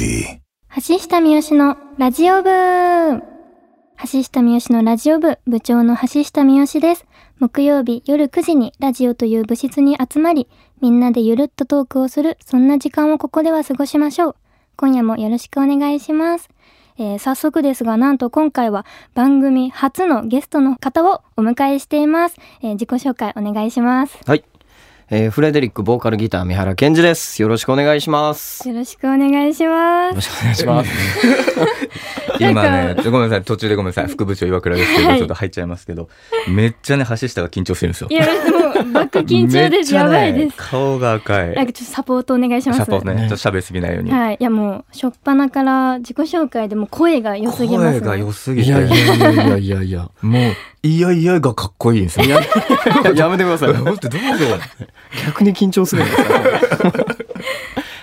橋下三好のラジオ部橋下三好のラジオ部部長の橋下三好です。木曜日夜9時にラジオという部室に集まり、みんなでゆるっとトークをする、そんな時間をここでは過ごしましょう。今夜もよろしくお願いします。えー早速ですが、なんと今回は番組初のゲストの方をお迎えしています。えー自己紹介お願いします。はい。えーフレデリックボーカルギター三原健二です。よろしくお願いします。よよろしくお願いしますろ。しくお願いします。今ねごめんなさい、途中でごめんなさい、副部長岩倉ですけど、はいちょっと入っちゃいますけど、めっちゃね、橋下が緊張してるんですよい。や、もう、バック緊張です。ねやばいです。顔が赤い。なんかちょっとサポートお願いします。サポートね、ねちょっと喋りすぎないように。はい。いやもう、しょっぱなから自己紹介でも声が良すぎます、ね。声が良すぎて、いやいやいやいやいやいや。もう、いやいやがかっこいいんですよ。いや、やめてください。待って、どうぞ。逆に緊張するんですか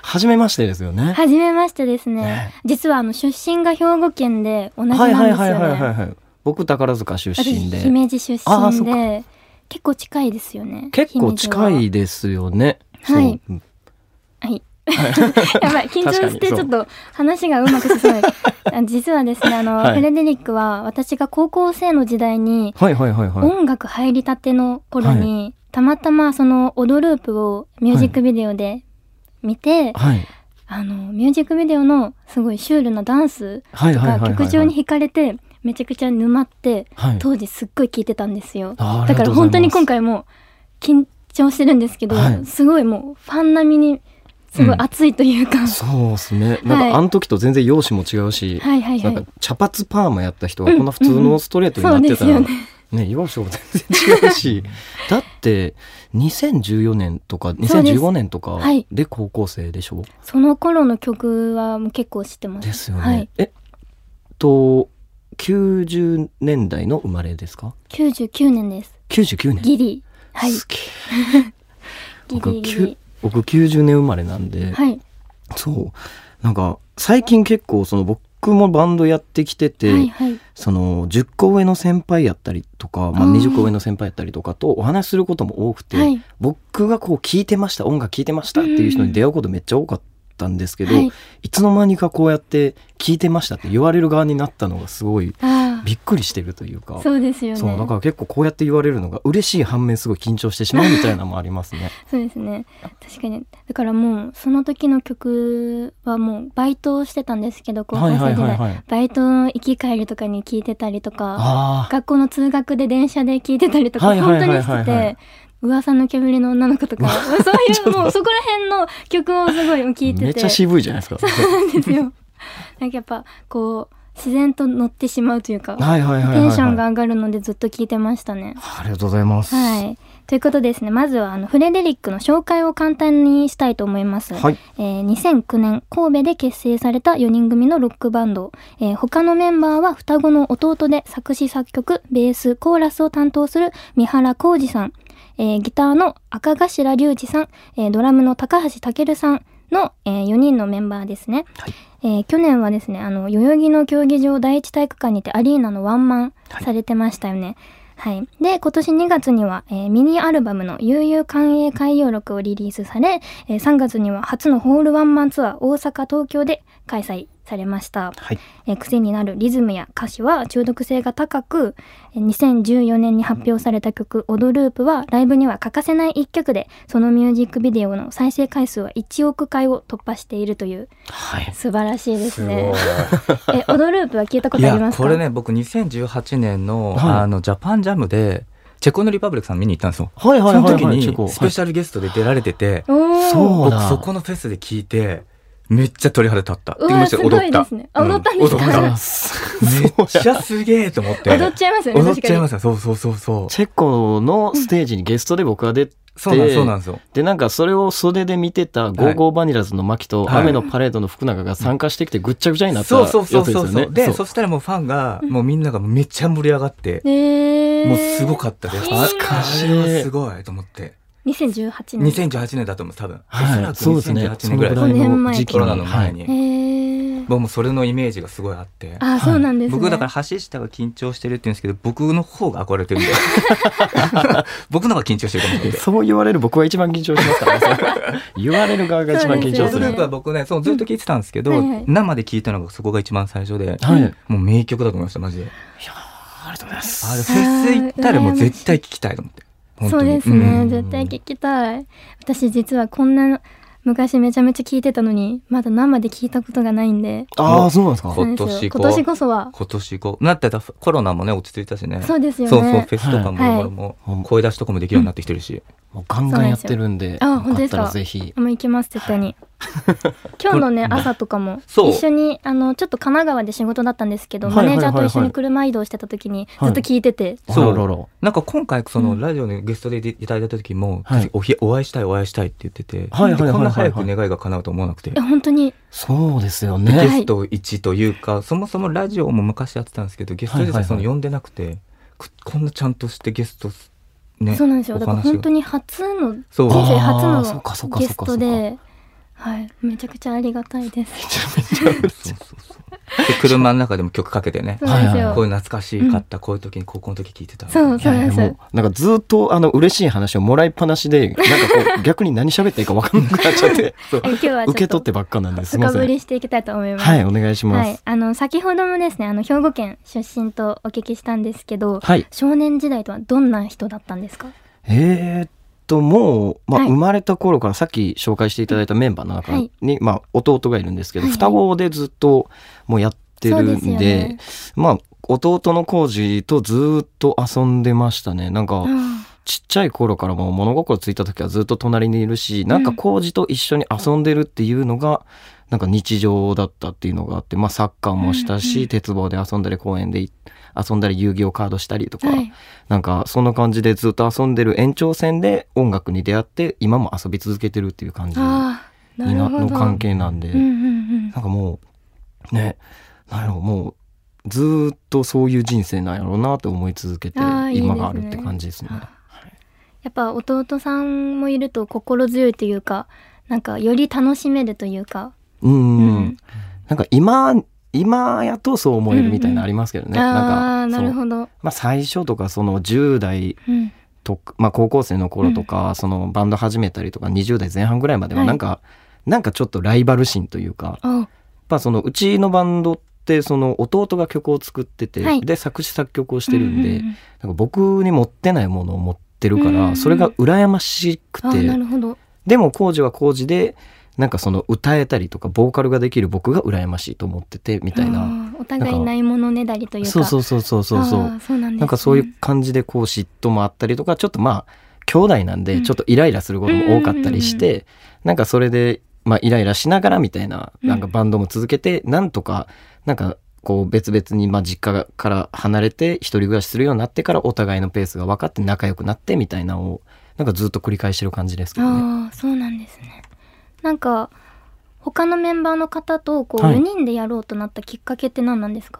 はじめましてですよね。はじめましてですね。ね実はあの、出身が兵庫県で同じなんはいですよね。はいはいはいはいはい。僕宝塚出私、身で。姫路出あーそっか身で、結構近いですよね。結構近いですよね。はいは。はい。やばい、緊張してちょっと話がうまく進まない。あ実はですね、あの、はいフレデリックは私が高校生の時代に、はいはいはいはい。音楽入りたての頃に、たまたまその「オドループ」をミュージックビデオで見て、はい。あのミュージックビデオのすごいシュールなダンスとかはいはいはいはいはい。曲調に惹かれてめちゃくちゃ沼ってはい。当時すっごい聴いてたんですよ。だから本当に今回も緊張してるんですけど、はい。すごいもうファン並みにすごい熱いというか、そうですね。なんはいかあの時と全然容姿も違うし、はいはいはい。なんか茶髪パーマやった人がこんな普通のストレートになってたら、そうですよね、容姿も全然違うし、だって2014年とかそうです。2015年とかはい。で高校生でしょ？その頃の曲はもう結構知ってます。ですよね。はい、えっと、90年代の生まれですか？99年です ?99 年。ギリ。はい。すげえ。ギ僕僕90年生まれなんで、はい。そう。なんか最近結構その僕もバンドやってきてて、はいはい。その10個上の先輩やったりとか、まあ、あー20個上の先輩やったりとかとお話しすることも多くて、はい。僕がこう聞いてました音楽聞いてましたっていう人に出会うことめっちゃ多かったんですけど、はい。い、つの間にかこうやって聞いてましたって言われる側になったのがすごいあびっくりしてるというかあそうですよね。そうだから結構こうやって言われるのが嬉しい反面すごい緊張してしまうみたいなのもありますね。そうですね。確かに。だからもうその時の曲はもうバイトをしてたんですけど高校生時代。バイトの行き帰りとかに聞いてたりとかあ学校の通学で電車で聞いてたりとか本当にしてて噂の煙の女の子とか そういうもうそこら辺の曲をすごい聞いててめっちゃ渋いじゃないですか。なんですよなんかやっぱこう自然と乗ってしまうというか。テンションが上がるのでずっと聞いてましたねありがとうございます。はい。ということでですね、まずはあのフレデリックの紹介を簡単にしたいと思います。はい。えー2009年神戸で結成された4人組のロックバンド、えー他のメンバーは双子の弟で作詞作曲ベースコーラスを担当する三原浩二さん、えーギターの赤頭隆二さん、えードラムの高橋健さんの、え4人のメンバーですね、はい。えー去年はですねあの代々木の競技場第一体育館にてアリーナのワンマンされてましたよね、はい。で、今年2月には、えーミニアルバムの悠々寛永海洋録をリリースされ、えー3月には初のホールワンマンツアー大阪、東京で開催されました。はい。えー癖になるリズムや歌詞は中毒性が高く、えー2014年に発表された曲「オドループ」はライブには欠かせない一曲でそのミュージックビデオの再生回数は1億回を突破しているというはい。素晴らしいですね。え、オドループは聞いたことありますか？これね僕2018年の,、はいあのジャパンジャムでチェコのリパブリックさん見に行ったんですよ。はいはいそのはいはい。時にスペシャルゲストで出られてて、おーそうだ。僕そこのフェスで聞いてめっちゃ鳥肌立った。うわでむしろ踊ったすごいですねあ踊ったんですか？う踊ったすめっちゃすげえと思って。踊っちゃいますよね。踊っちゃいます。そうそうそうそう。チェコのステージにゲストで僕が出て、そうなんそうなんですよ。で、なんかそれを袖で見てたゴーゴーバニラズの牧とはい雨のパレードの福永が参加してきてぐっちゃぐちゃになったそうやつですよそうそうそうね。で、そうそしたらもうファンが、もうみんながめっちゃ盛り上がって、えー、もうすごかったです。あ懐かしいすごいと思って。2018年。2018年だと思う、多分。はいおそらくそうですね2018年ぐらいそのぐらい5年前の時期コロナの前はいに。えー、僕もそれのイメージがすごいあってあ、そうなんですね。僕だから橋下が緊張してるって言うんですけど僕の方が憧れてるんで 僕の方が緊張してると思っててそう言われる僕は一番緊張しますからね。言われる側が一番緊張する。ねグループは僕ねそうずっと聞いてたんですけど、うんはいはい生で聞いたのがそこが一番最初で、はい。もう名曲だと思いましたマジでありがとうございまあす。れフェス行ったらもう絶対聞きたいと思ってそうですね、ん。絶対聞きたい。私実はこんな昔めちゃめちゃ聞いてたのに、まだ生で聞いたことがないんで。ああ、そう。なんですか？今年今年こそは。今年こう。なってた。コロナもね落ち着いたしね。そうですよね。そうそうフェスとかもはい。ももう声出しとかもできるようになってきてるし、もうガンガンやってるんで、あ本当ですか？よかったらぜひ。もう行きます絶対に。今日のね朝とかも一緒にあのちょっと神奈川で仕事だったんですけど、マネージャーと一緒に車移動してた時にはい。ずっと聞いてて、そう。なんか今回そのうん。ラジオのゲストでいただいた時も、はい。おひお会いしたいお会いしたいって言ってて、こんな早く願いが叶うと思わなくて、いや本当に。そうですよゲね。スト1というか、そもそもラジオも昔やってたんですけどゲストでその呼んでなくて、ここんなちゃんとしてゲストねそうなんですよ。だから本当に初の人生初のゲストではい。めちゃくちゃありがたいです。そうそうそう。で車の中でも曲かけてね。こういう懐かしいかった、こういう時に高校の時聞いてたそういやいやもうなんかずっとあの嬉しい話をもらいっぱなしで、なんかこう逆に何喋っていいか分かんなくなっちゃって、そ うえ今日はちょっと受け取ってばっかなんです。深掘りしていきたいと思います。はい、お願いしまはい。す。あの先ほどもですねあの兵庫県出身とお聞きしたんですけどはい。少年時代とはどんな人だったんですか？えーっと、もう、まあ、はい。生まれた頃からさっき紹介していただいたメンバーの中はい。に、まあ、弟がいるんですけど、はい。はい双子でずっともうやってるんで、よね。まあ、弟の浩二とずっと遊んでましたね。なんか、あちっちゃい頃からもう物心ついた時はずっと隣にいるし、なんか浩二と一緒に遊んでるっていうのが、なんか日常だったっていうのがあって、まあサッカーもしたし、うんうん。鉄棒で遊んだり公園でい遊んだり遊戯王カードしたりとか、はい。なんかそんな感じでずっと遊んでる延長線で音楽に出会って今も遊び続けてるっていう感じの関係なんで、うんうんうん。なんかもうねなんやろもうずーっとそういう人生なんやろうなって思い続けて今があるって感じですね。やっぱ弟さんもいると心強いというかなんかより楽しめるというか、うん、うん。なんか今今やとそう思えるみたいなのありますけどね。ああなんかそうなるほど、まあ最初とかその10代うん、とか、まあ、高校生の頃とか、そのバンド始めたりとか20代前半ぐらいまでははい。なんか、なんかちょっとライバル心というか、やっあぱそのうちのバンドってその弟が曲を作ってて、はい。で作詞作曲をしてるんで、うううんなんか僕に持ってないものを持ってるから、うんそれが羨ましくあて、でも工事は工事でなんかその歌えたりとかボーカルができる僕が羨ましいと思っててみたいな。お互いないものねだりというか。そうそうそうそうそうそう。なんね。かそういう感じでこう嫉妬もあったりとかちょっとまあ兄弟なんうん。でちょっとイライラすることも多かったりしうんてなんかそれでまあイライラしながらみたいなうん。なんかバンドも続けてなんとかなんかこう別々にまあ実家から離れて一人暮らしするようになってからお互いのペースが分かって仲良くなってみたいなのをなんかずっと繰り返してる感じですけどね。ああそうなんですねなんか他のメンバーの方とこうはい。4人でやろうとなったきっかけって何なんですか、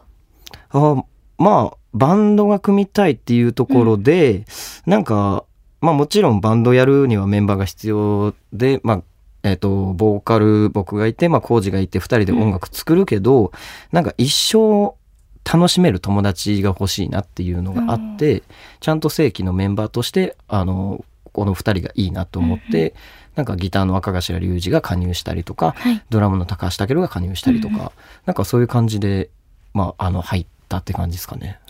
あまあバンドが組みたいっていうところで、なんかまあもちろんバンドやるにはメンバーが必要でまあえっ、とボーカル僕がいてまあコージがいて2人で音楽作るけど、なんか一生楽しめる友達が欲しいなっていうのがあって、ちゃんと正規のメンバーとしてあのこの2人がいいなと思って、なんかギターの赤頭隆二が加入したりとか、はい。ドラムの高橋健が加入したりとか、うんなんかそういう感じで、まあ、あの入ったって感じですかね。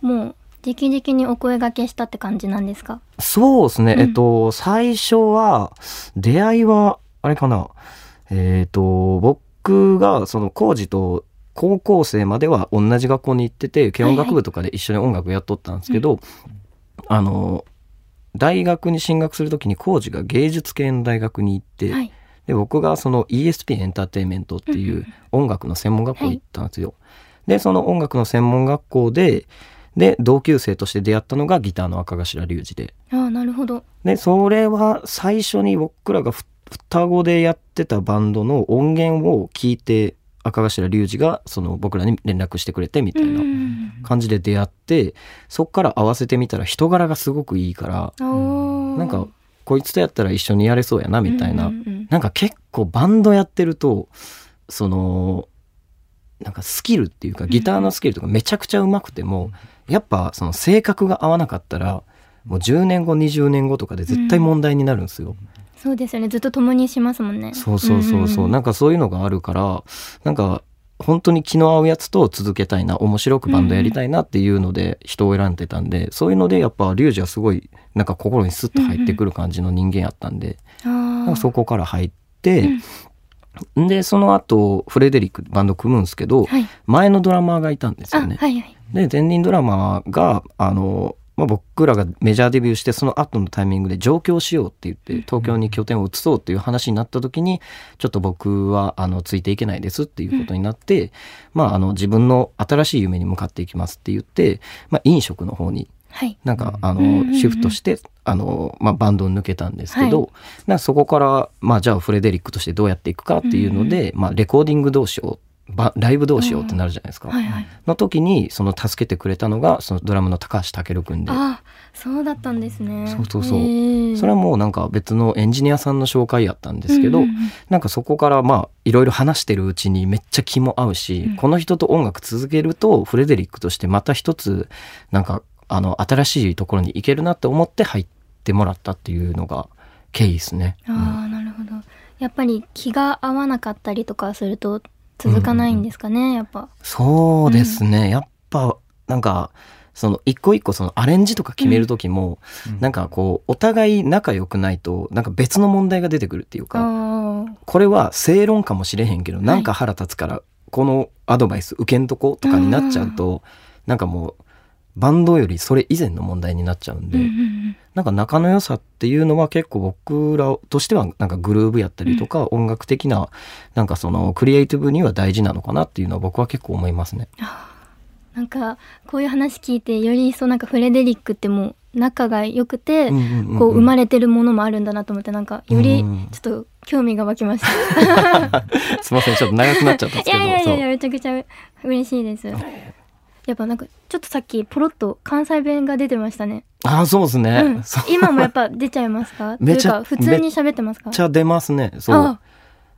もう直々にお声掛けしたって感じなんですか？そうですね、うん。えっと最初は出会いはあれかな。えっと僕がその工事と高校生までは同じ学校に行ってて軽音楽部とかで一緒に音楽やっとったんですけど、あの大学に進学する時に工事が芸術系の大学に行って、はい。で僕がその ESP エンターテインメントっていう音楽の専門学校行ったんですよ。でその音楽の専門学校でで同級生として出会ったのがギターの赤頭隆二で。ああなるほど。でそれは最初に僕らがふ双子でやってたバンドの音源を聞いて赤頭隆二がその僕らに連絡してくれてみたいなうん。感じで出会ってそっから合わせてみたら人柄がすごくいいからなんかこいつとやったら一緒にやれそうやなみたいな。うんうんうんなんか結構バンドやってるとそのなんかスキルっていうかギターのスキルとかめちゃくちゃ上手くても、やっぱその性格が合わなかったらもう10年後20年後とかで絶対問題になるんですよ。そうですよね。ずっと共にしますもんね。そうそうそうそう、なんかそういうのがあるからなんか本当に気の合うやつと続けたいな面白くバンドやりたいなっていうので人を選んでたんで、そういうのでやっぱリュウジはすごいなんか心にスッと入ってくる感じの人間やったんで、なんかそこから入って、でその後フレデリックバンド組むんですけど、はい。前のドラマーがいたんですあよね。はいはい。で前任ドラマーがあの、まあ、僕らがメジャーデビューしてその後のタイミングで上京しようって言って東京に拠点を移そうっていう話になった時にちょっと僕はあのついていけないですっていうことになって、まあ、あの自分の新しい夢に向かっていきますって言って、まあ、飲食の方にはい。なんかあのシフトしてあの、まあ、バンドを抜けたんですけど、はい。なんかそこから、まあ、じゃあフレデリックとしてどうやっていくかっていうので、まあ、レコーディングどうしようばライブどうしようってなるじゃないですか。はいはい。の時にその助けてくれたのがそのドラムの高橋健君で。あそうだったんですね。そうそうそう。それはもうなんか別のエンジニアさんの紹介やったんですけど、うんうんうん。なんかそこからまあいろいろ話してるうちにめっちゃ気も合うし、うん。この人と音楽続けるとフレデリックとしてまた一つなんかあの新しいところに行けるなって思って入ってもらったっていうのが経緯ですね。うん。ああなるほど。やっぱり気が合わなかったりとかすると続かないんですかね、やっぱ。そうですね、やっぱなんかその一個一個そのアレンジとか決める時も、なんかこうお互い仲良くないとなんか別の問題が出てくるっていうかあこれは正論かもしれへんけどなんか腹立つからこのアドバイス受けんとことかになっちゃうとなんかもうバンドよりそれ以前の問題になっちゃうんで、うんうんうんなんか仲の良さっていうのは結構僕らとしてはなんかグルーブやったりとか音楽的ななんかそのクリエイティブには大事なのかなっていうのは僕は結構思いますね。なんかこういう話聞いてより一層なんかフレデリックってもう仲が良くて、うんうんうんうんこう生まれてるものもあるんだなと思ってなんかよりうんちょっと興味が湧きました。すいませんちょっと長くなっちゃったんですけど いやいやいやめちゃくちゃ嬉しいです。やっぱなんかちょっとさっきポロッと関西弁が出てましたね。ああそうですね、うん今もやっぱ出ちゃいますか？めちゃ普通に喋ってますか？めっ？ちゃ出ますねそうあ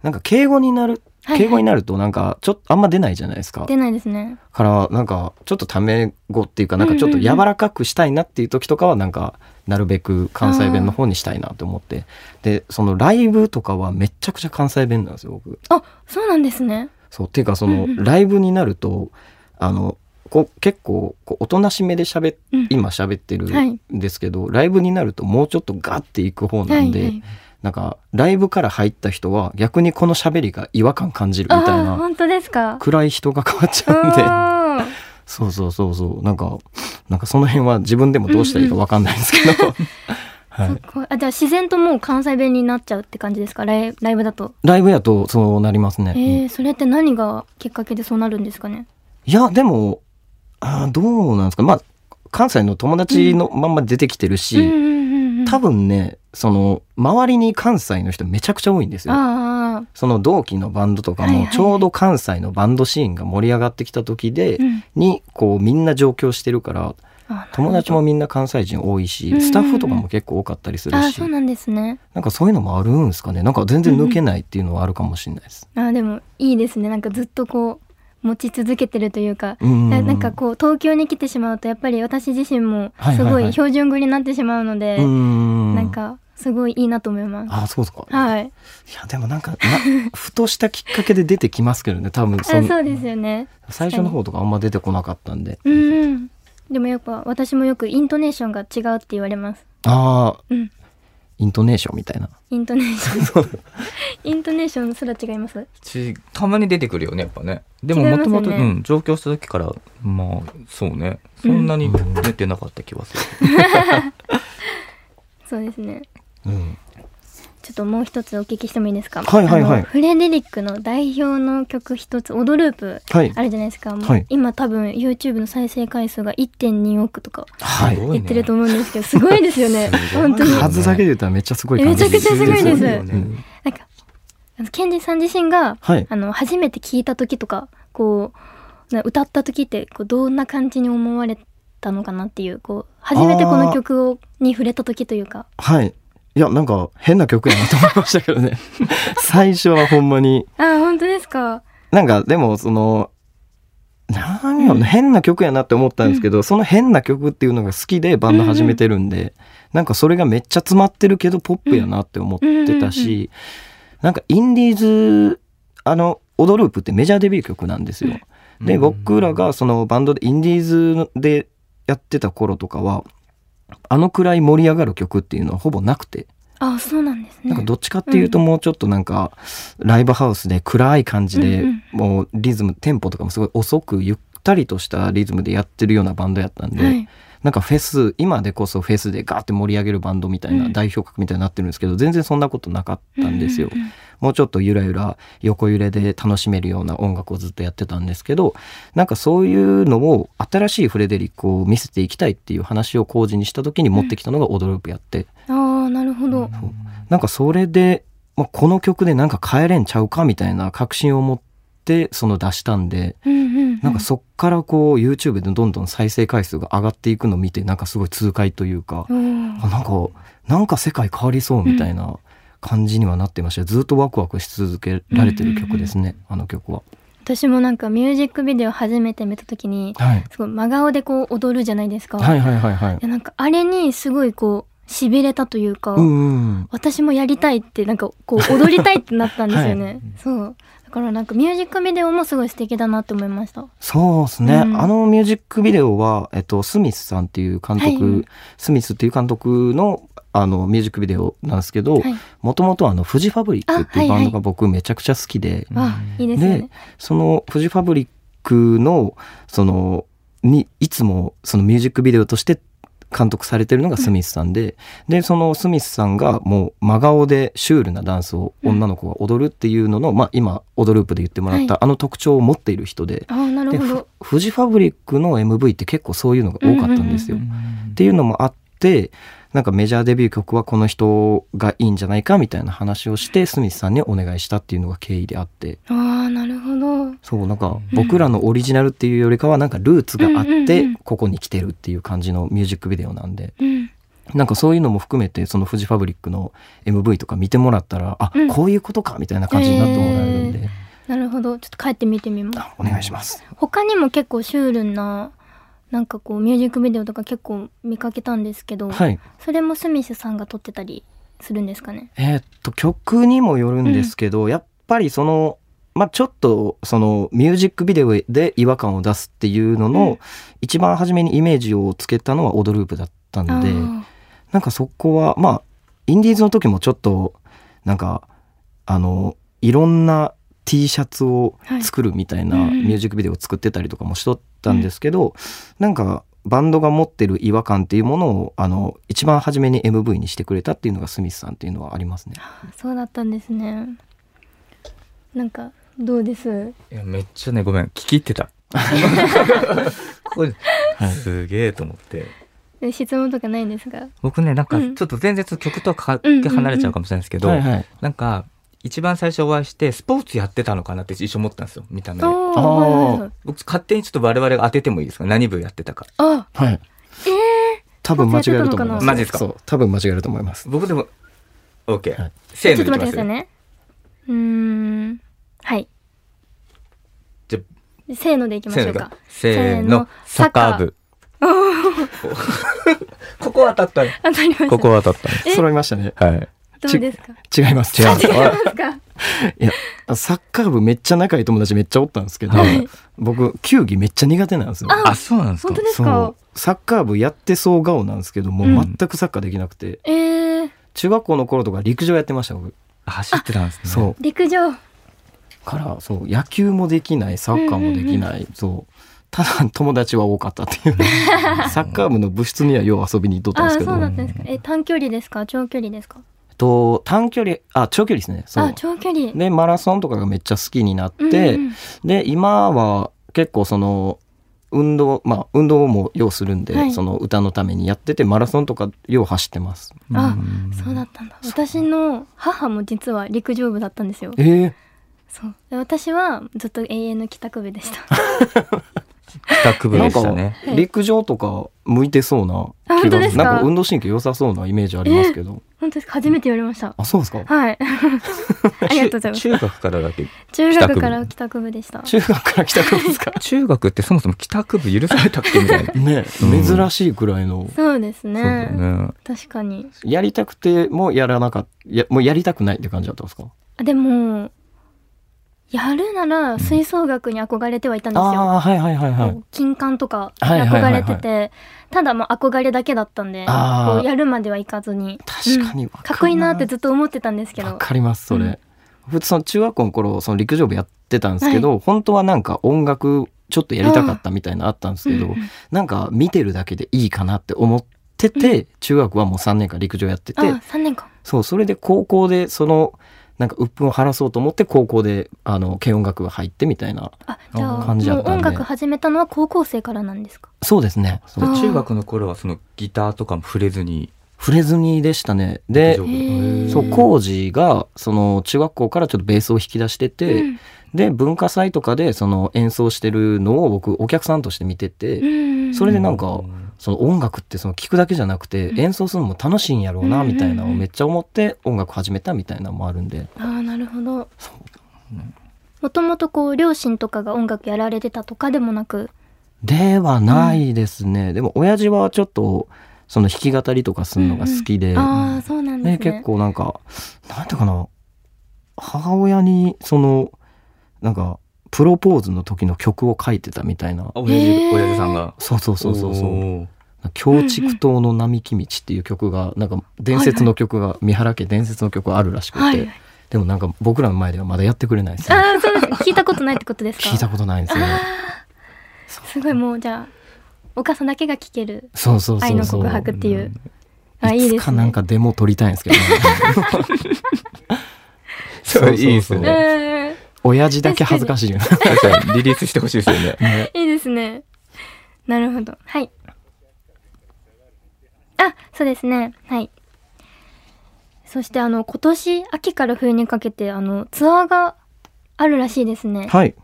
なんか敬語になる敬語になるとなんかちょっとあんま出ないじゃないですか。出ないですね。からなんかちょっとタメ語っていうかなんかちょっと柔らかくしたいなっていう時とかはなんかなるべく関西弁の方にしたいなと思ってでそのライブとかはめっちゃくちゃ関西弁なんですよ僕。あそうなんですね。そうっていうかそのライブになるとあのこう結構こうおとなしめで喋っうん。今喋ってるはい。んですけど、ライブになるともうちょっとガッていく方なんで、はいはい。なんかライブから入った人は逆にこの喋りが違和感感じるみたいなあ本当ですか？暗い人が変わっちゃうんで。そうそうそうそう。なんかなんかその辺は自分でもどうしたらいいかわかんないんですけど、はい、そっか。あじゃあ自然ともう関西弁になっちゃうって感じですか？ライライブだと？ライブやとそうなりますね、えー、それって何がきっかけでそうなるんですかね？いやでもあーどうなんですか？まあ関西の友達のまんま出てきてるし、うんうんうんうん、多分ねその周りに関西の人めちゃくちゃ多いんですよ。その同期のバンドとかもちょうど関西のバンドシーンが盛り上がってきた時で、うん。にこうみんな上京してるからあ友達もみんな関西人多いしスタッフとかも結構多かったりするしあそうなんですね。なんかそういうのもあるんですかね？なんか全然抜けないっていうのはあるかもしれないです。あでもいいですね。なんかずっとこう持ち続けてるというか。うんななんかこう東京に来てしまうとやっぱり私自身もすごはいはいはいい標準語になってしまうので、うんなんかすごいいいなと思います。あそうですか、はい。いやでもなんかな ふとしたきっかけで出てきますけどね多分あそのそうですよね。最初の方とかあんま出てこなかったんでうんうん。でもやっぱ私もよくイントネーションが違うって言われます。ああうん。イントネーションみたいな。イントネーション。イントネーションすら違います。ちたまに出てくるよねやっぱね。でももともとうん上京した時からまあそうね。そんなに出てなかった気はする、そうですね。うんちょっともう一つお聞きしてもいいですか？はいはいはい。フレデリックの代表の曲一つ、オドループはい。あるじゃないですか。もうはい。今多分 YouTube の再生回数が1.2億とか言ってると思うんですけど、すごいですよね。本当に。は数だけで言ったらめっちゃすごい感じめちゃくちゃすごいです。うん。なんか、あのケンジさん自身が、はい。あの初めて聞いた時とか、こうな歌った時ってこうどんな感じに思われたのかなっていう、こう初めてこの曲をに触れた時というか。はいいやなんか変な曲やなと思いましたけどね。最初はほんまに。あ、本当ですか？なんかでもそのなんやろな変な曲やなって思ったんですけど、その変な曲っていうのが好きでバンド始めてるんで、なんかそれがめっちゃ詰まってるけどポップやなって思ってたし、なんかインディーズあの「オドループ」ってメジャーデビュー曲なんですよ。で僕らがそのバンドでインディーズでやってた頃とかはあのくらい盛り上がる曲っていうのはほぼなくて。あそうなんですね。なんかどっちかっていうともうちょっとなんかライブハウスで暗い感じでうんもうリズムテンポとかもすごい遅くゆったりとしたリズムでやってるようなバンドやったんで、はいなんかフェス今でこそフェスでガーって盛り上げるバンドみたいなうん代表格みたいになってるんですけど全然そんなことなかったんですよ。うんうんうんもうちょっとゆらゆら横揺れで楽しめるような音楽をずっとやってたんですけどなんかそういうのを新しいフレデリックを見せていきたいっていう話を工事にした時に持ってきたのが「オドループ」やって、ああなるほど。なんかそれで、まあ、この曲でなんか変えれんちゃうかみたいな確信を持ってその出したんでなんかそっからこう YouTube でどんどん再生回数が上がっていくのを見てなんかすごい痛快というかあなんかなんか世界変わりそうみたいな感じにはなってました。ずっとワクワクし続けられてる曲ですね、あの曲は。私もなんかミュージックビデオ初めて見た時にはい、すごい真顔でこう踊るじゃないですか。はいはいはいはい。いやなんかあれにすごいこう痺れたというか、うんうん私もやりたいってなんかこう踊りたいってなったんですよね。そう。だからなんかミュージックビデオもすごい素敵だなって思いました。そうですね、うんあのミュージックビデオは、えっと、スミスさんっていう監督、はいスミスっていう監督のあのミュージックビデオなんですけどはい。もともとあのフジファブリックっていうバンドが僕めちゃくちゃ好きで、あいいですね。そのフジファブリックのそのにいつもそのミュージックビデオとして監督されてるのがスミスさんで、でそのスミスさんがもう真顔でシュールなダンスを女の子が踊るっていうのの、まあ今「オドループ」で言ってもらった、はあの特徴を持っている人で。でフジファブリックの MV って結構そういうのが多かったんですよ。うんっていうのもあってなんかメジャーデビュー曲はこの人がいいんじゃないかみたいな話をしてスミスさんにお願いしたっていうのが経緯であってああなるほど。そうなんか僕らのオリジナルっていうよりかはなんかルーツがあってここに来てるっていう感じのミュージックビデオなんでうん。なんかそういうのも含めてそのフジファブリックの MV とか見てもらったらあうんこういうことかみたいな感じになってもらえるんでなるほど。ちょっと帰って見てみます。あお願いします。他にも結構シュールななんかこうミュージックビデオとか結構見かけたんですけど、はい。それもスミスさんが撮ってたりするんですかね？えーっと曲にもよるんですけど、やっぱりそのまあちょっとそのミュージックビデオで違和感を出すっていうのの、うん。一番初めにイメージをつけたのはオドループだったんでなんかそこはまあインディーズの時もちょっとなんかあのいろんな T シャツを作るみたいなミュージックビデオを作ってたりとかもしとったんですけど、なんかバンドが持ってる違和感っていうものをあの一番初めに MV にしてくれたっていうのがスミスさんっていうのはありますね。そうだったんですね。なんかどうです？いやめっちゃねごめん聞き入ってた これすげえと思ってえ質問とかないんですか？僕ねなんかうんちょっと全然曲とはかけ離れちゃうかもしれないですけど。なんか一番最初お会いしてスポーツやってたのかなって一瞬思ったんですよ見た目で。は僕勝手にちょっと我々が当ててもいいですか？何部やってたか。あはい。多分間違えると思います。マジですか？そう、多分間違えると思います。僕でも OK、はい。せーちょっとのでいきます待ってくださいね。うーんはい。じゃせーのでいきましょうか。せーせーののサッカー部。ここ当たったね。当たりました。ここ当たった揃いましたね。はいどうですか？違います。違います違いますか？いや、サッカー部めっちゃ仲いい友達めっちゃおったんですけど、はい僕、球技めっちゃ苦手なんですよ。あそうなんですか？本当ですか？そう。。サッカー部やってそう顔なんですけど、もうんう全くサッカーできなくて、えー、中学校の頃とか陸上やってました、僕。走ってたんですねそう。陸上。から、そう、野球もできない、サッカーもできない、そう。ただ友達は多かったっていう。サッカー部の部室にはよう遊びに行っとったんですけどそうだ、ったんですか。え、短距離ですか、長距離ですか？と、短距離、あ、長距離ですね。そうあ、。長距離。で、マラソンとかがめっちゃ好きになって、うんうんで今は結構その運動まあ運動もようするんで、はいその歌のためにやっててマラソンとかよう走ってますあんそうだったんだ。私の母も実は陸上部だったんですよ。えー、そう。で私はずっと永遠の帰宅部でした。帰宅部なんかでしたね。はい陸上とか向いてそうなあ本当ですか？なんか運動神経良さそうなイメージありますけど。本当です。か初めて言われました。あ、そうですか？はい。ありがとうございます。中中学からだけ中学から帰宅部でした。中学から帰宅部ですか？中学ってそもそも帰宅部許されたっけみたいな。ね、うん。珍しいくらいの。そうですね。そうだよね。確かに。やりたくてもやらなかった。や、もうやりたくないって感じだったんですか？あでもやるなら吹奏楽に憧れてはいたんですよ、ああ、はいはいはいはい。金管とかはいはいはいはい。憧れてて、ただもう憧れだけだったんでこうやるまではいかずに。確かにわかうんかっこいいなってずっと思ってたんですけわど。かります、それ。うん。普通その中学校の頃、その陸上部やってたんですけど、本当はなんか音楽ちょっとやりたかったみたいなのあったんですけど、うんうんなんか見てるだけでいいかなって思ってて、中学はもう3年間陸上やってて、あ3年間。そう、それで高校でその、なんか鬱憤を晴らそうと思って高校であの軽音楽部入ってみたいなあじゃあ感じだったんで。音楽始めたのは高校生からなんですか？そうですね。中学の頃はそのギターとかも触れずに。触れずにでしたね。でそう工事がその中学校からちょっとベースを引き出してて、うん。で文化祭とかでその演奏してるのを僕お客さんとして見てて、うん。それでなんかその音楽ってその聞くだけじゃなくてうん。演奏するのも楽しいんやろうなうんみたいなのをめっちゃ思って音楽始めたみたいなのもあるんで。ああなるほど。もともとこう両親とかが音楽やられてたとかでもなく。ではないですね、でも親父はちょっとその弾き語りとかするのが好きで、ああそうなんでね、すね結構なんかなんていうかな。母親にそのなんかプロポーズの時の曲を書いてたみたいな。あ親父親父さんが。そうそうそうそうそう。おー「京畜島の並木道」っていう曲がなんか伝説の曲が、三原家伝説の曲があるらしくて、はいでもなんか僕らの前ではまだやってくれないですね。ああそうです。聞いたことないってことですか？聞いたことないんですよね。すごいもうじゃあお母さんだけが聞けるそうそう愛のそう。そう告白っていう。あいいですね。いつかなんかデモ撮りたいんですけど、ね、そういいですよねえ親父だけ恥ずかしいよね。確かに。リリースしてほしいですよね。ー いいですね。なるほど。はい。あそうですね。はい。そしてあの今年秋から冬にかけてあのツアーがあるらしいですね。はい。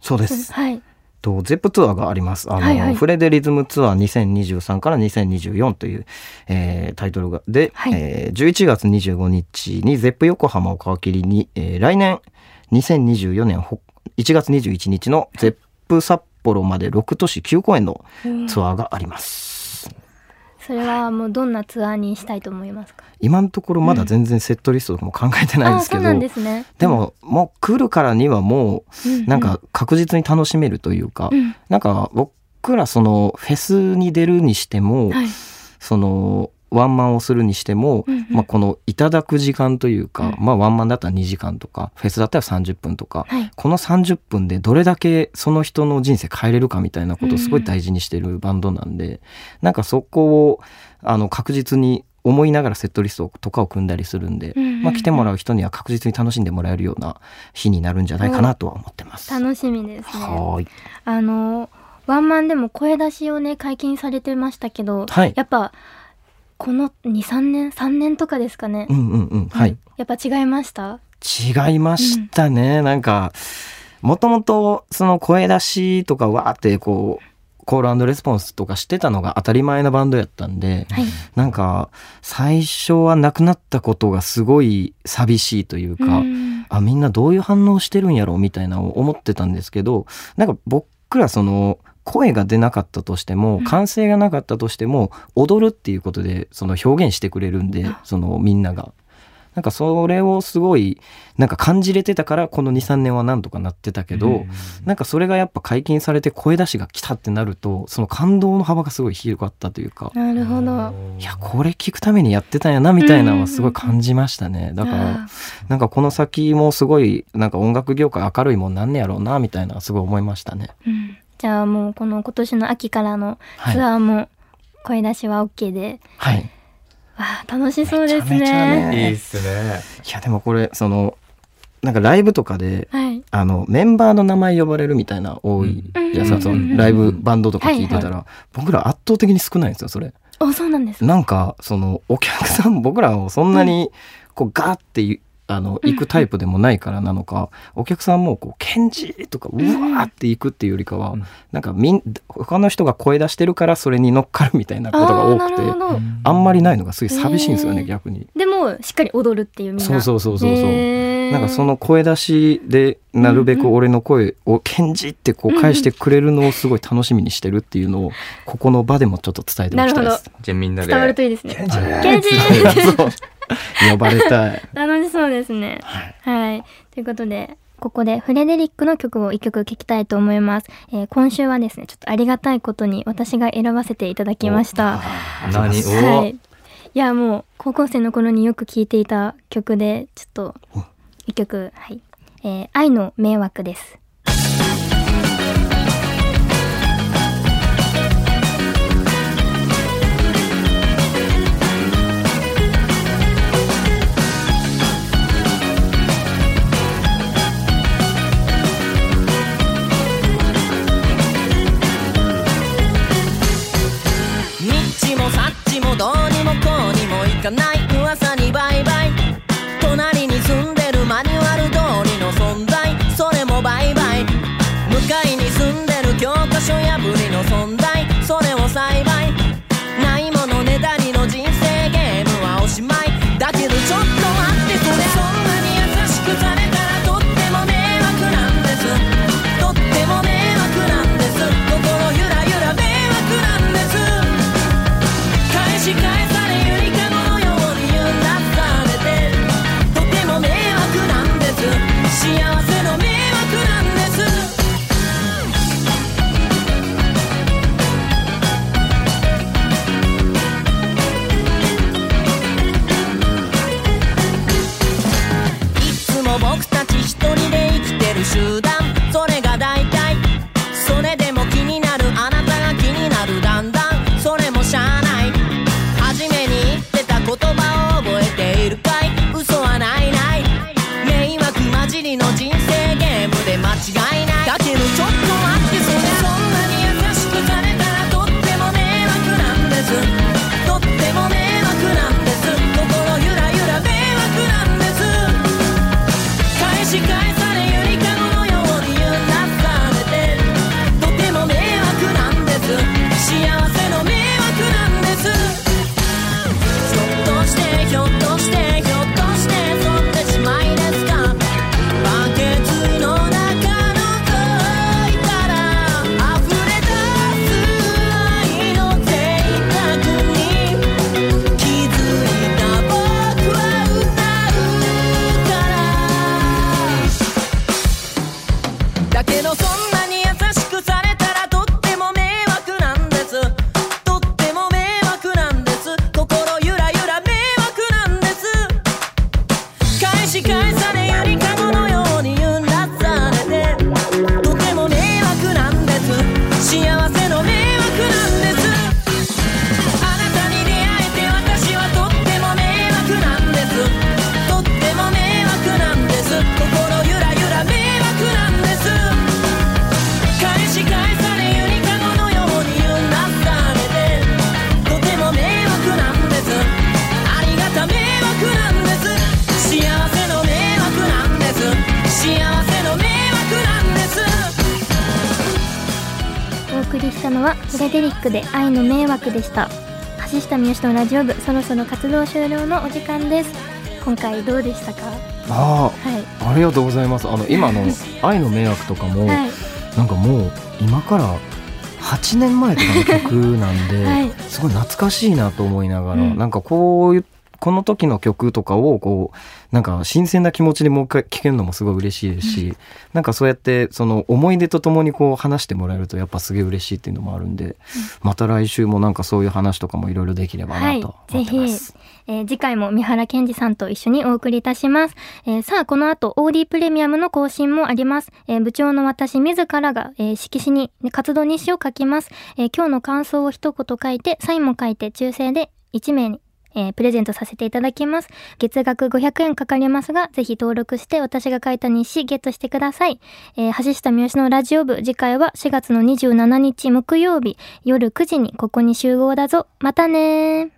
そうです。はいと、ゼップツアーがあります。あの、はいはいフレデリズムツアー2023から2024という、えータイトルが、で、はいえー11月25日にゼップ横浜を皮切りに、えー来年2024年ほ1月21日のゼップ札幌まで6都市9公演のうんツアーがあります。それはもうどんなツアーにしたいと思いますか？今のところまだ全然セットリストとかも考えてないんですけど、うなんですね。でも、もう来るからにはもうう、なんか確実に楽しめるというか、うん。なんか僕らそのフェスに出るにしても、はい。そのワンマンをするにしても、うんうん。まあ、このいただく時間というか、うん。まあ、ワンマンだったら2時間とかフェスだったら30分とか、はい。この30分でどれだけその人の人生変えれるかみたいなことをすごい大事にしてるバンドなんで、なんかそこをあの確実に思いながらセットリストとかを組んだりするんで、うんうんうん。まあ、来てもらう人には確実に楽しんでもらえるような日になるんじゃないかなとは思ってます。楽しみですね。はーい。あのワンマンでも声出しをね解禁されてましたけど、はい。やっぱこの23年3年とかですかね、うんうんうん。はい、うんやっぱ違いました？違いましたね、なんかもともとその声出しとかわーってこうコールレスポンスとかしてたのが当たり前なバンドやったんで、はい。なんか最初はなくなったことがすごい寂しいというか、うん。あみんなどういう反応してるんやろうみたいなのを思ってたんですけどなんか僕らその声が出なかったとしてもうん。歓声がなかったとしても踊るっていうことでその表現してくれるんであそのみんなが。なんかそれをすごいなんか感じれてたからこの23年はなんとかなってたけど、なんかそれがやっぱ解禁されて声出しが来たってなるとその感動の幅がすごい広かったというか。なるほど。いやこれ聞くためにやってたんやなみたいなのはすごい感じましたね。だからあなんかこの先もすごいなんか音楽業界明るいもんなんねやろうなみたいなすごい思いましたね。ーうんじゃあもうこの今年の秋からのはい。ツアーも声出しは OK で、はい。あー楽しそうですね。めちゃめちゃね。いいっすね。いやでもこれそのなんかライブとかではい。あのメンバーの名前呼ばれるみたいな多いうん。じゃあさそのライブバンドとか聞いてたら、は僕ら圧倒的に少ないんですよそれ。おそうなんですか。なんかそのお客さん僕らをそんなにこうガーってあの行くタイプでもないからなのかお客さんもこう「ケンジ!」とか「うわ!」って行くっていうよりかは、うん。なんかみん他の人が声出してるからそれに乗っかるみたいなことが多くてあんまりないのがすごい寂しいんですよね、逆に。でもしっかり踊るっていうみんな。そうそうそうそうそう。なんかその声出しでなるべく俺の声を「ケンジ!」ってこう返してくれるのをすごい楽しみにしてるっていうのをここの場でもちょっと伝えておきたいです。じゃあみんなで。伝わるといいですね。ケンジ 呼ばれたい。楽しそうですね。はい。ということでここでフレデリックの曲を一曲聴きたいと思います、えー今週はですねちょっとありがたいことに私が選ばせていただきました。何？おはい。いやもう高校生の頃によく聴いていた曲でちょっと一曲はい、えー愛の迷惑です。かない噂にバイバイ。隣に住んでるマニュア橋下三好のラジオ部そろそろ活動終了のお時間です。今回どうでしたか？あはい。あ、ありがとうございます。あの今の愛の迷惑とかも、はい。なんかもう今から8年前とかの曲なんで、はい。すごい懐かしいなと思いながら、うん。なんかこういうこの時の曲とかをこうなんか新鮮な気持ちでもう一回聴けるのもすごい嬉しいですし、なんかそうやってその思い出とともにこう話してもらえるとやっぱすげえ嬉しいっていうのもあるんで、また来週もなんかそういう話とかもいろいろできればはないと思ってます。えー次回も三原健二さんと一緒にお送りいたします。えーさあ、この後、OD プレミアムの更新もあります。えー部長の私自らが、えー色紙に、ね活動日誌を書きます。えー今日の感想を一言書いて、サインも書いて、抽選で1名に、えープレゼントさせていただきます。月額500円かかりますが、ぜひ登録して私が書いた日誌ゲットしてください。えー橋下三好のラジオ部、次回は4月の27日木曜日夜9時にここに集合だぞ。またねー。